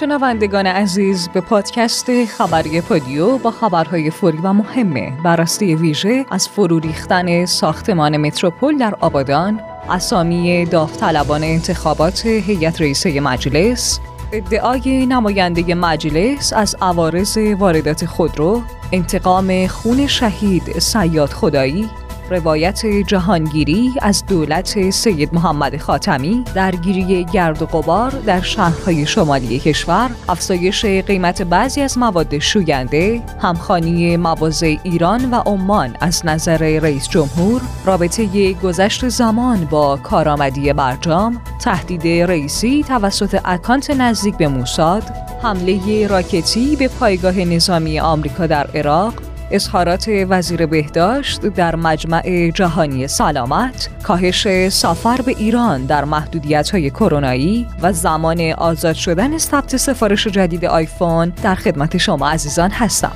شنوندگان عزیز به پادکست خبری پادیو با خبرهای فوری و مهمه. بررسی ویژه از فرو ریختن ساختمان متروپول در آبادان اسامی داوطلبان انتخابات هیئت رئیسه مجلس ادعای نماینده مجلس از عوارض واردات خودرو انتقام خون شهید سیاد خدایی روایت جهانگیری از دولت سید محمد خاتمی درگیری گرد و غبار در شهرهای شمالی کشور افزایش قیمت بعضی از مواد شوینده همخانی مواضع ایران و عمان از نظر رئیس جمهور رابطه گذشت زمان با کارآمدی برجام تهدید رئیسی توسط اکانت نزدیک به موساد حمله راکتی به پایگاه نظامی آمریکا در عراق اظهارات وزیر بهداشت در مجمع جهانی سلامت، کاهش سفر به ایران در محدودیت های کرونایی و زمان آزاد شدن ثبت سفارش جدید آیفون در خدمت شما عزیزان هستم.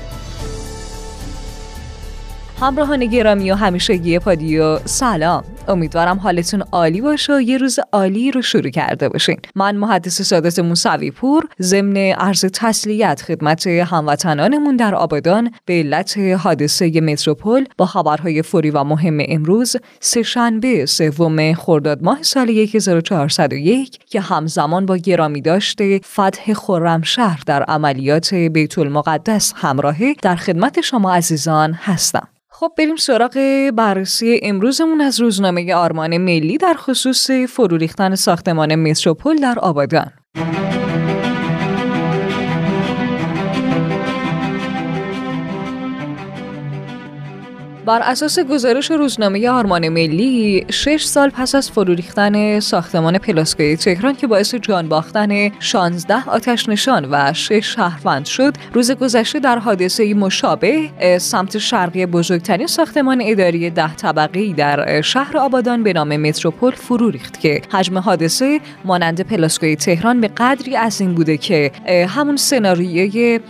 همراهان گرامی و همیشگی پادیو سلام امیدوارم حالتون عالی باشه. و یه روز عالی رو شروع کرده باشین. من محدث سادات موسوی پور ضمن عرض تسلیت خدمت هموطنانمون در آبادان به علت حادثه متروپول با خبرهای فوری و مهم امروز سهشنبه سوم خرداد ماه سال 1401 که همزمان با گرامی داشته فتح خرمشهر در عملیات بیت المقدس همراهه در خدمت شما عزیزان هستم. خب بریم سراغ بررسی امروزمون از روزنامه آرمان ملی در خصوص فرو ریختن ساختمان متروپول در آبادان. بر اساس گزارش روزنامه آرمان ملی شش سال پس از فرو ریختن ساختمان پلاسکوی تهران که باعث جان باختن 16 آتش نشان و 6 شهروند شد روز گذشته در حادثه مشابه سمت شرقی بزرگترین ساختمان اداری ده طبقه در شهر آبادان به نام متروپول فرو ریخت که حجم حادثه مانند پلاسکوی تهران به قدری عظیم بوده که همون سناریوی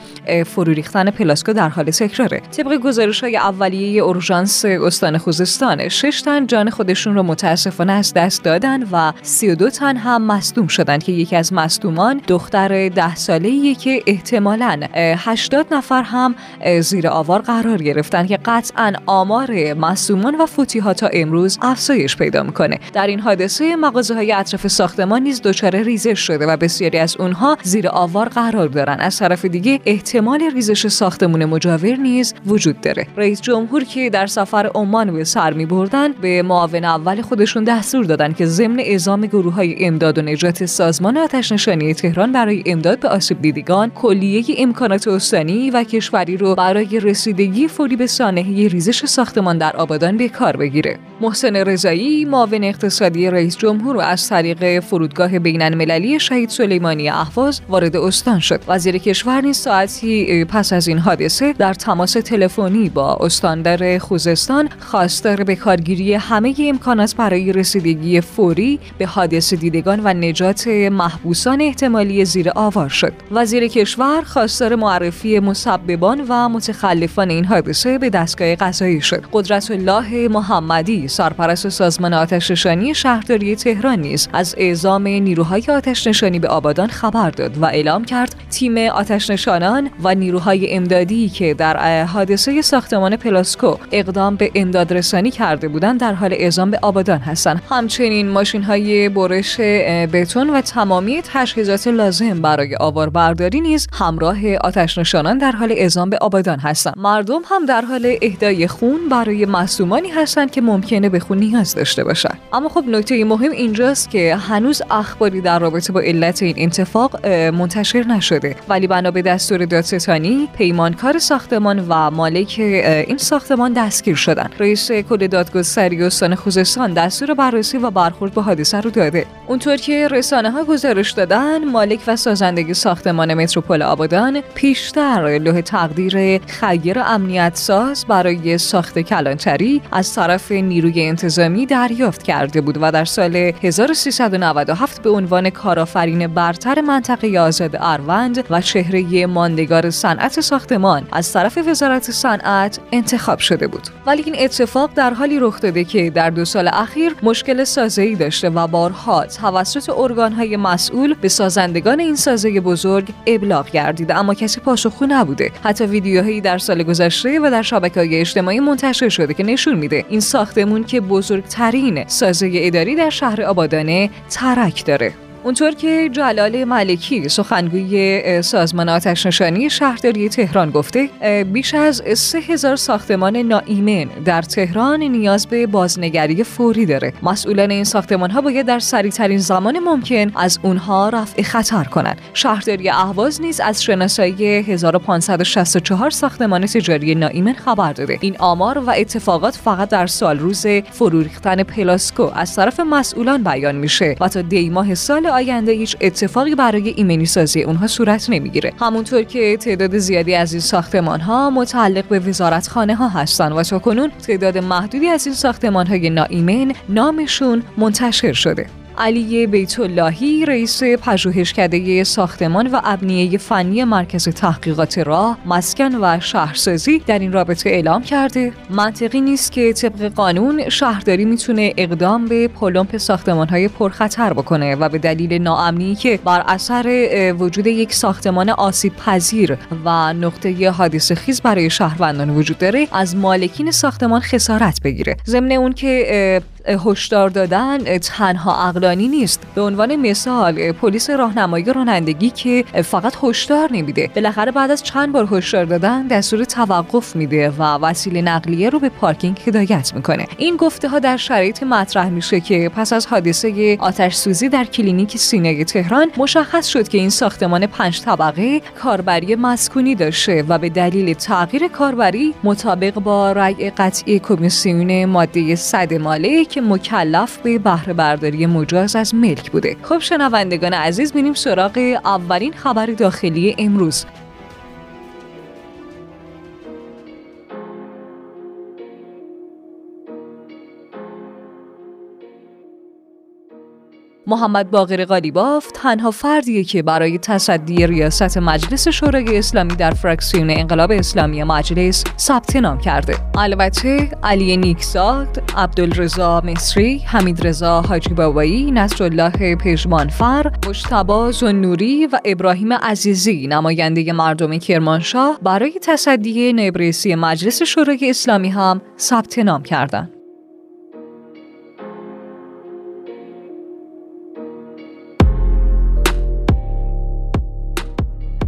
فرو ریختن پلاسکو در حال تکراره. طبق گزارش های اولیه اورژانس استان خوزستان. شش تن جان خودشون رو متاسفانه از دست دادن و 32 تن هم مصدوم شدن که یکی از مصدومان دختر ده ساله که احتمالاً 80 نفر هم زیر آوار قرار گرفتن که قطعا آمار مصدومان و فوتی تا امروز افزایش پیدا می‌کنه. در این حادثه مغازه های اطراف ساختمان نیز دچار ریزش شده و بسیاری از اونها زیر آوار قرار دارن. از طرف دیگه احتمال ریزش ساختمون مجاور نیز وجود داره. رئیس جمهور که در سفر عمان به سر می بردن به معاون اول خودشون دستور دادن که ضمن اعزام گروه های امداد و نجات سازمان آتش نشانی تهران برای امداد به آسیب دیدگان کلیه امکانات استانی و کشوری رو برای رسیدگی فوری به سانحه ریزش ساختمان در آبادان به کار بگیره. محسن رضایی معاون اقتصادی رئیس جمهور از طریق فرودگاه بین المللی شهید سلیمانی اهواز وارد استان شد. وزیر کشور نیز ساعتی پس از این حادثه در تماس تلفنی با استاندار خوزستان خواستار به کارگیری همه امکانات برای رسیدگی فوری به حادث دیدگان و نجات محبوسان احتمالی زیر آوار شد. وزیر کشور خواستار معرفی مسببان و متخلفان این حادثه به دستگاه قضایی شد. قدرت الله محمدی سرپرست سازمان آتشنشانی شهرداری تهران نیز از اعزام نیروهای آتشنشانی به آبادان خبر داد و اعلام کرد تیم آتشنشانان و نیروهای امدادی که در حادثه ساختمان پلاسکو اقدام به امداد رسانی کرده بودند در حال اعزام به آبادان هستند. همچنین ماشین های برش بتون و تمامی تجهیزات لازم برای آواربرداری نیز همراه آتش نشانان در حال اعزام به آبادان هستند. مردم هم در حال اهدای خون برای مصومانی هستند که ممکنه به خون نیاز داشته باشند. اما خب نکته مهم اینجاست که هنوز اخباری در رابطه با علت این اتفاق منتشر نشده. ولی بنا به دستور دادستانی پیمانکار ساختمان و مالک این ساختمان دستگیر شدن. رئیس کل دادگستری استان خوزستان دستور بررسی و برخورد با حادثه رو داده. اونطور که رسانه ها گزارش دادن مالک و سازندگی ساختمان متروپول آبادان پیشتر لوح تقدیر خیر امنیت ساز برای ساخت کلانتری از طرف نیروی انتظامی دریافت کرده بود و در سال 1397 به عنوان کارآفرین برتر منطقه آزاد اروند و چهره ماندگار صنعت ساختمان از طرف وزارت صنعت انتخاب شده بود. ولی این اتفاق در حالی رخ داده که در دو سال اخیر مشکل سازه‌ای داشته و بارها توسط ارگانهای مسئول به سازندگان این سازه بزرگ ابلاغ گردیده اما کسی پاسخگو نبوده. حتی ویدیوهایی در سال گذشته و در شبکه‌های اجتماعی منتشر شده که نشون میده این ساختمون که بزرگترین سازه اداری در شهر آبادانه ترک داره. اونطور که جلال ملکی سخنگوی سازمان آتش نشانی شهرداری تهران گفته بیش از سه هزار ساختمان ناایمن در تهران نیاز به بازنگری فوری داره. مسئولان این ساختمان ها باید در سریعترین زمان ممکن از اونها رفع خطر کنند. شهرداری اهواز نیز از شناسایی 1564 ساختمان تجاری ناایمن خبر داده. این آمار و اتفاقات فقط در سال روز فرو ریختن پلاسکو از طرف مسئولان بیان میشه و تا دی ماه سال آینده هیچ اتفاقی برای ایمنی سازی اونها صورت نمی‌گیره. همونطور که تعداد زیادی از این ساختمان ها متعلق به وزارتخانه ها هستن و تا تعداد محدودی از این ساختمان های ناایمن نامشون منتشر شده. علی بیت اللهی رئیس پژوهشکده ساختمان و ابنیه فنی مرکز تحقیقات راه مسکن و شهرسازی در این رابطه اعلام کرده. منطقی نیست که طبق قانون شهرداری می‌تونه اقدام به پلمپ های پرخطر بکنه و به دلیل ناامنی که بر اثر وجود یک ساختمان آسیب پذیر و نقطه حادثه خیز برای شهروندان وجود داره از مالکین ساختمان خسارت بگیره. ضمن اون که هشدار دادن تنها اقلانی نیست. به عنوان مثال پلیس راهنمایی رانندگی که فقط هشدار نمیده بالاخره بعد از چند بار هشدار دادن دستور توقف میده و وسیله نقلیه رو به پارکینگ هدایت می‌کنه. این گفته ها در شرایطی مطرح میشه که پس از حادثه آتش سوزی در کلینیک سینا تهران مشخص شد که این ساختمان پنج طبقه کاربری مسکونی داشته و به دلیل تغییر کاربری مطابق با رأی قطعی کمیسیون ماده صد مالک مکلف به بهره برداری مجاز از ملک بوده. خب شنوندگان عزیز بریم سراغ اولین خبر داخلی امروز. محمد باقر قالیباف تنها فردیه که برای تصدی ریاست مجلس شورای اسلامی در فرکسیون انقلاب اسلامی مجلس ثبت نام کرده. البته علی نیکزاد عبدالرضا مصری حمید رضا حاجی بابایی نصرالله پژمانفر مجتبی زنوری و ابراهیم عزیزی نماینده مردم کرمانشاه برای تصدی نایب مجلس شورای اسلامی هم ثبت نام کردند.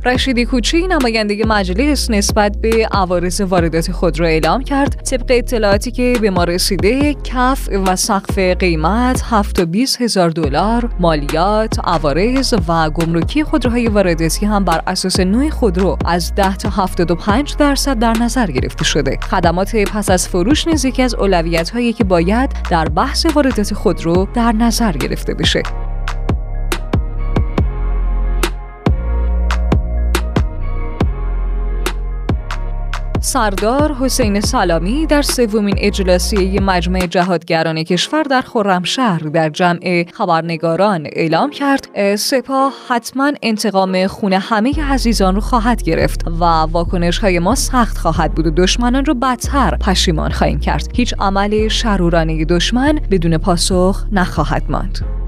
رشیدی کوچی نماینده مجلس نسبت به عوارض واردات خودرو اعلام کرد. طبق اطلاعاتی که به ما رسیده کف و سقف قیمت 7 و 20 هزار دلار مالیات عوارض و گمرکی خودروهای وارداتی هم بر اساس نوع خودرو از 10 تا 75 درصد در نظر گرفته شده. خدمات پس از فروش نیز یکی از اولویت هایی که باید در بحث واردات خودرو در نظر گرفته بشه. سردار حسین سلامی در سومین اجلاسیه مجمع جهادگران کشور در خرمشهر در جمع خبرنگاران اعلام کرد سپاه حتما انتقام خون همه عزیزان رو خواهد گرفت و واکنش های ما سخت خواهد بود و دشمنان رو بدتر پشیمان خواهیم کرد. هیچ عمل شرورانه دشمن بدون پاسخ نخواهد ماند.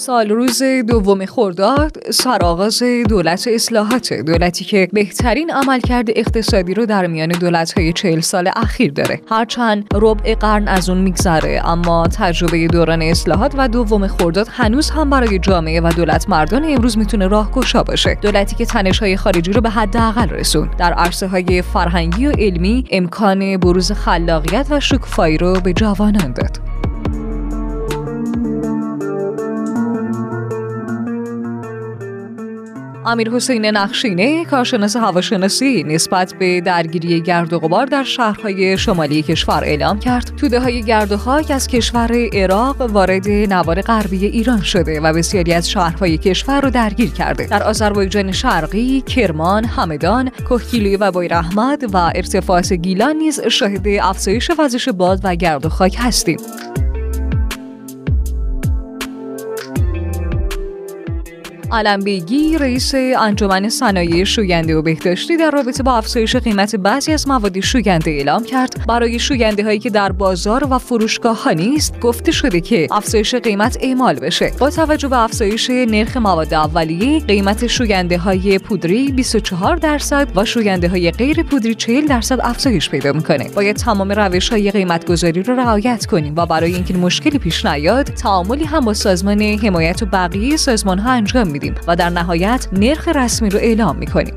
سال روز دوم خرداد سرآغاز دولت اصلاحات دولتی که بهترین عملکرد اقتصادی رو در میان های چهل سال اخیر داره. هرچند ربع قرن از اون میگذره اما تجربه دوران اصلاحات و دوم خرداد هنوز هم برای جامعه و دولت مردان امروز می‌تونه راهگشا باشه. دولتی که های خارجی رو به حداقل رسون. در عرصه های فرهنگی و علمی امکان بروز خلاقیت و شکوفایی رو به جوانان داد. امیر حسین نقشینه کارشناس هواشناسی نسبت به درگیری گرد و غبار در شهرهای شمالی کشور اعلام کرد. توده های گرد و خاک از کشور عراق وارد نوار غربی ایران شده و بسیاری از شهرهای کشور رو درگیر کرده. در آذربایجان شرقی کرمان همدان کوهگیلوی و بایر احمد و ارتفاعات گیلان نیز شاهد افزایش وزش باد و گرد و خاک هستیم. علمبیگی رئیس انجمن صنایع شوینده و بهداشتی در رابطه با افزایش قیمت بعضی از مواد شوینده اعلام کرد. برای شوینده هایی که در بازار و فروشگاه ها نیست گفته شده که افزایش قیمت اعمال بشه. با توجه به افزایش نرخ مواد اولیه قیمت شوینده های پودری 24 درصد و شوینده های غیر پودری 40 درصد افزایش پیدا می‌کنه. باید تمام روش های قیمت گذاری رو رعایت کنیم و برای اینکه مشکلی پیش نیاد تعاملی هم با سازمان حمایت و بقیه سازمان ها انجام و در نهایت نرخ رسمی رو اعلام می‌کنیم.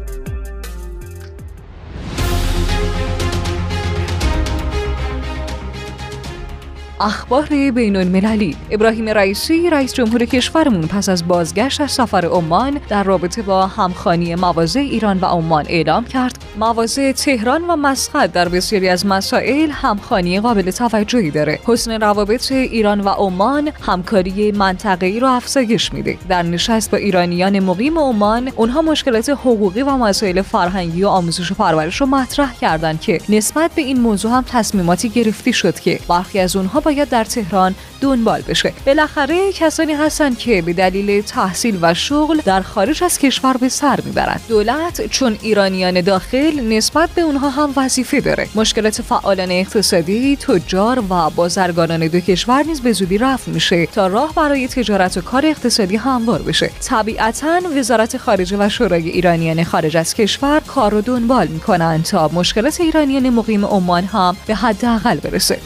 اخبار بین المللی. ابراهیم رئیسی رئیس جمهور کشورمون پس از بازگشت از سفر عمان در رابطه با همخانی مواضع ایران و عمان اعلام کرد. مواضع تهران و مسقط در بسیاری از مسائل همخانی قابل توجهی داره. حسن روابط ایران و عمان همکاری منطقه‌ای رو افزایش میده. در نشست با ایرانیان مقیم عمان اونها مشکلات حقوقی و مسائل فرهنگی و آموزش و پرورش رو مطرح کردند که نسبت به این موضوع هم تصمیماتی گرفته شد که برخی از اونها باید در تهران دنبال بشه. بالاخره کسانی هستند که به دلیل تحصیل و شغل در خارج از کشور به سر می‌برند. دولت چون ایرانیان داخل نسبت به اونها هم وظیفه داره. مشکلات فعالان اقتصادی تجار و بازرگانان دو کشور نیز به زودی رفع میشه تا راه برای تجارت و کار اقتصادی هموار بشه. طبیعتا وزارت خارجه و شورای ایرانیان خارج از کشور کار رو دنبال می‌کنند تا مشکلات ایرانیان مقیم عمان هم به حداقل برسه.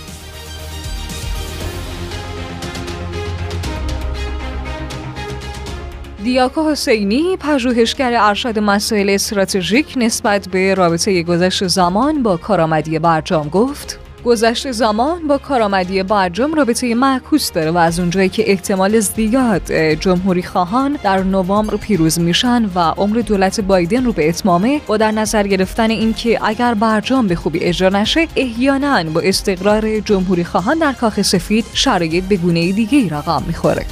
دیاکو حسینی پژوهشگر ارشد مسائل استراتژیک نسبت به رابطه گذشت زمان با کارآمدی برجام گفت گذشت زمان با کارآمدی برجام رابطه معکوس داره و از اونجایی که احتمال زیاد جمهوری خواهان در نوامبر پیروز میشن و عمر دولت بایدن رو به اتمامه با در نظر گرفتن اینکه اگر برجام به خوبی اجرا نشه احیانا با استقرار جمهوری خواهان در کاخ سفید شرایط به گونه دیگه رقم می‌خوره.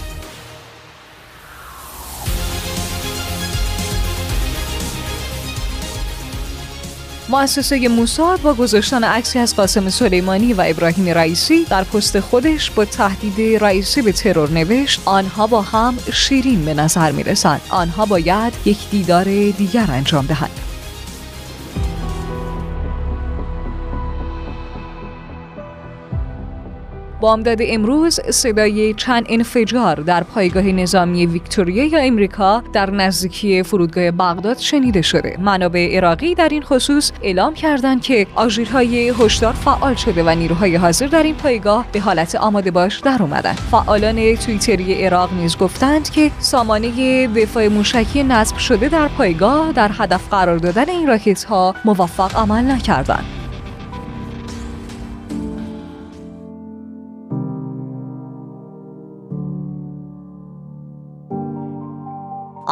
مؤسسه موساد با گذاشتن عکسی از قاسم سلیمانی و ابراهیم رئیسی در پست خودش با تهدید رئیسی به ترور نوشت آنها با هم شیرین به نظر می رسند آنها باید یک دیدار دیگر انجام دهند. بامداد امروز صدای چند انفجار در پایگاه نظامی ویکتوریا یا امریکا در نزدیکی فرودگاه بغداد شنیده شده. منابع عراقی در این خصوص اعلام کردند که آژیرهای هشدار فعال شده و نیروهای حاضر در این پایگاه به حالت آماده باش در اومدن. فعالان توییتری عراق نیز گفتند که سامانه دفاع موشکی نصب شده در پایگاه در هدف قرار دادن این راکت ها موفق عمل نکردند.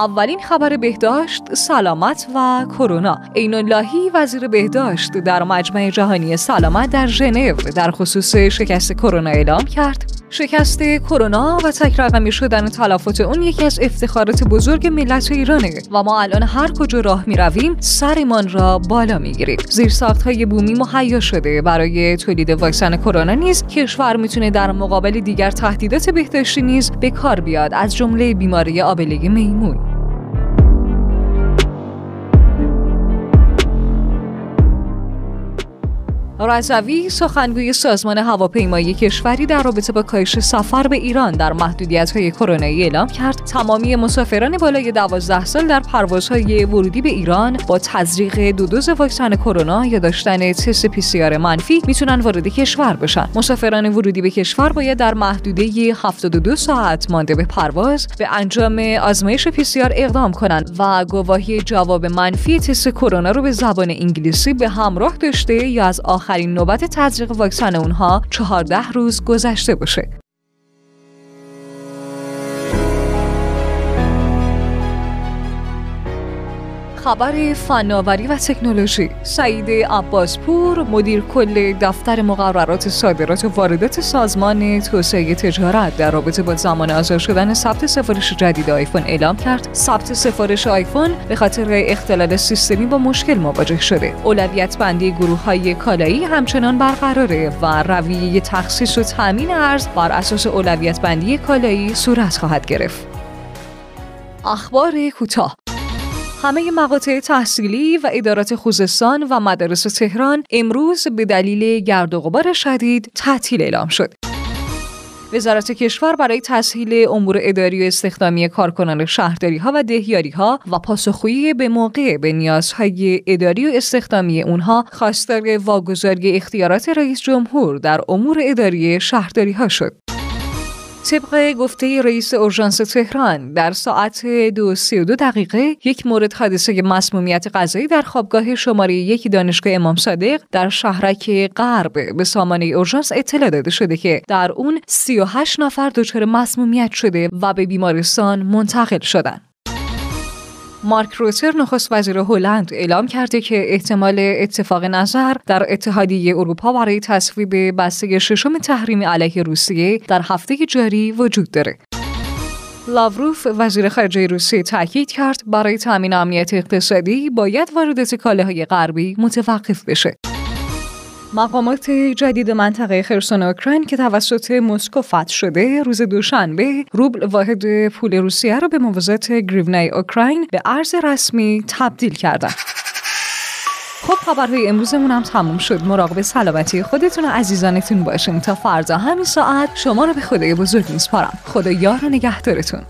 اولین خبر بهداشت سلامت و کرونا. عین اللهی وزیر بهداشت در مجمع جهانی سلامت در ژنو در خصوص شکست کرونا اعلام کرد. شکست کرونا و تک رقمی شدن تلفات اون یکی از افتخارات بزرگ ملت ایرانه و ما الان هر کجا راه می رویم سرمان را بالا می گیریم ساخت های بومی مهیا شده. برای تولید واکسن کرونا نیز کشور می‌تونه در مقابل دیگر تهدیدات بهداشتی نیز به کار بیاد. از جمله بیماری آبلگی میمون. رضوی سخنگوی سازمان هواپیمایی کشوری در رابطه با کاهش سفر به ایران در محدودیت های کرونایی اعلام کرد. تمامی مسافران بالای 12 سال در پروازهای ورودی به ایران با تزریق دو دوز واکسن کرونا یا داشتن تست پی منفی می‌تونن وارد کشور بشن. مسافران ورودی به کشور باید در محدوده 72 ساعت مانده به پرواز به انجام آزمایش پی اقدام کنند و گواهی جواب منفی تست کرونا رو به زبان انگلیسی به همراه داشته یا از آخر آخرین نوبت تزریق واکسن اونها 14 روز گذشته باشه. خبر فناوری و تکنولوژی. سعید عباسپور مدیر کل دفتر مقررات صادرات و واردات سازمان توسعه تجارت. در رابطه با زمان آزاد شدن ثبت سفارش جدید آیفون اعلام کرد. ثبت سفارش آیفون به خاطر اختلال سیستمی با مشکل مواجه شده. اولویت بندی گروه های کالایی همچنان برقراره و رویه تخصیص و تامین ارز بر اساس اولویت بندی کالایی صورت خواهد گرفت. اخبار کوتاه همه مقاطع تحصیلی و ادارات خوزستان و مدارس تهران امروز به دلیل گرد و غبار شدید تعطیل اعلام شد. وزارت کشور برای تسهیل امور اداری و استخدامی کارکنان شهرداری ها و دهیاری ها و پاسخگویی به موقع به نیازهای اداری و استخدامی اونها خواستار واگذاری اختیارات رئیس جمهور در امور اداری شهرداری ها شد. طبق گفته رئیس اورژانس تهران در ساعت دو سی دو دقیقه یک مورد حادثه مسمومیت غذایی در خوابگاه شماره یک دانشگاه امام صادق در شهرک غرب به سامانه اورژانس اطلاع داده شده که در اون 38 نفر دچار مسمومیت شده و به بیمارستان منتقل شدند. مارک روتر نخست وزیر هلند اعلام کرده که احتمال اتفاق نظر در اتحادیه اروپا برای تصویب بسته ششم تحریم علیه روسیه در هفته جاری وجود داره. لاوروف وزیر خارجه روسیه تاکید کرد برای تامین امنیت اقتصادی باید واردات کالاهای غربی متوقف بشه. مقامات جدید منطقه خرسون اوکراین که توسط مسکو فتح شده روز دوشنبه روبل واحد پول روسیه را به موازات گریونای اوکراین به ارز رسمی تبدیل کردند. خب خبرهای امروزمون هم تموم شد. مراقب سلامتی خودتون و عزیزانتون باشین. تا فردا همین ساعت شما رو به خدای بزرگ میسپارم. خدا یار و نگهدارتون.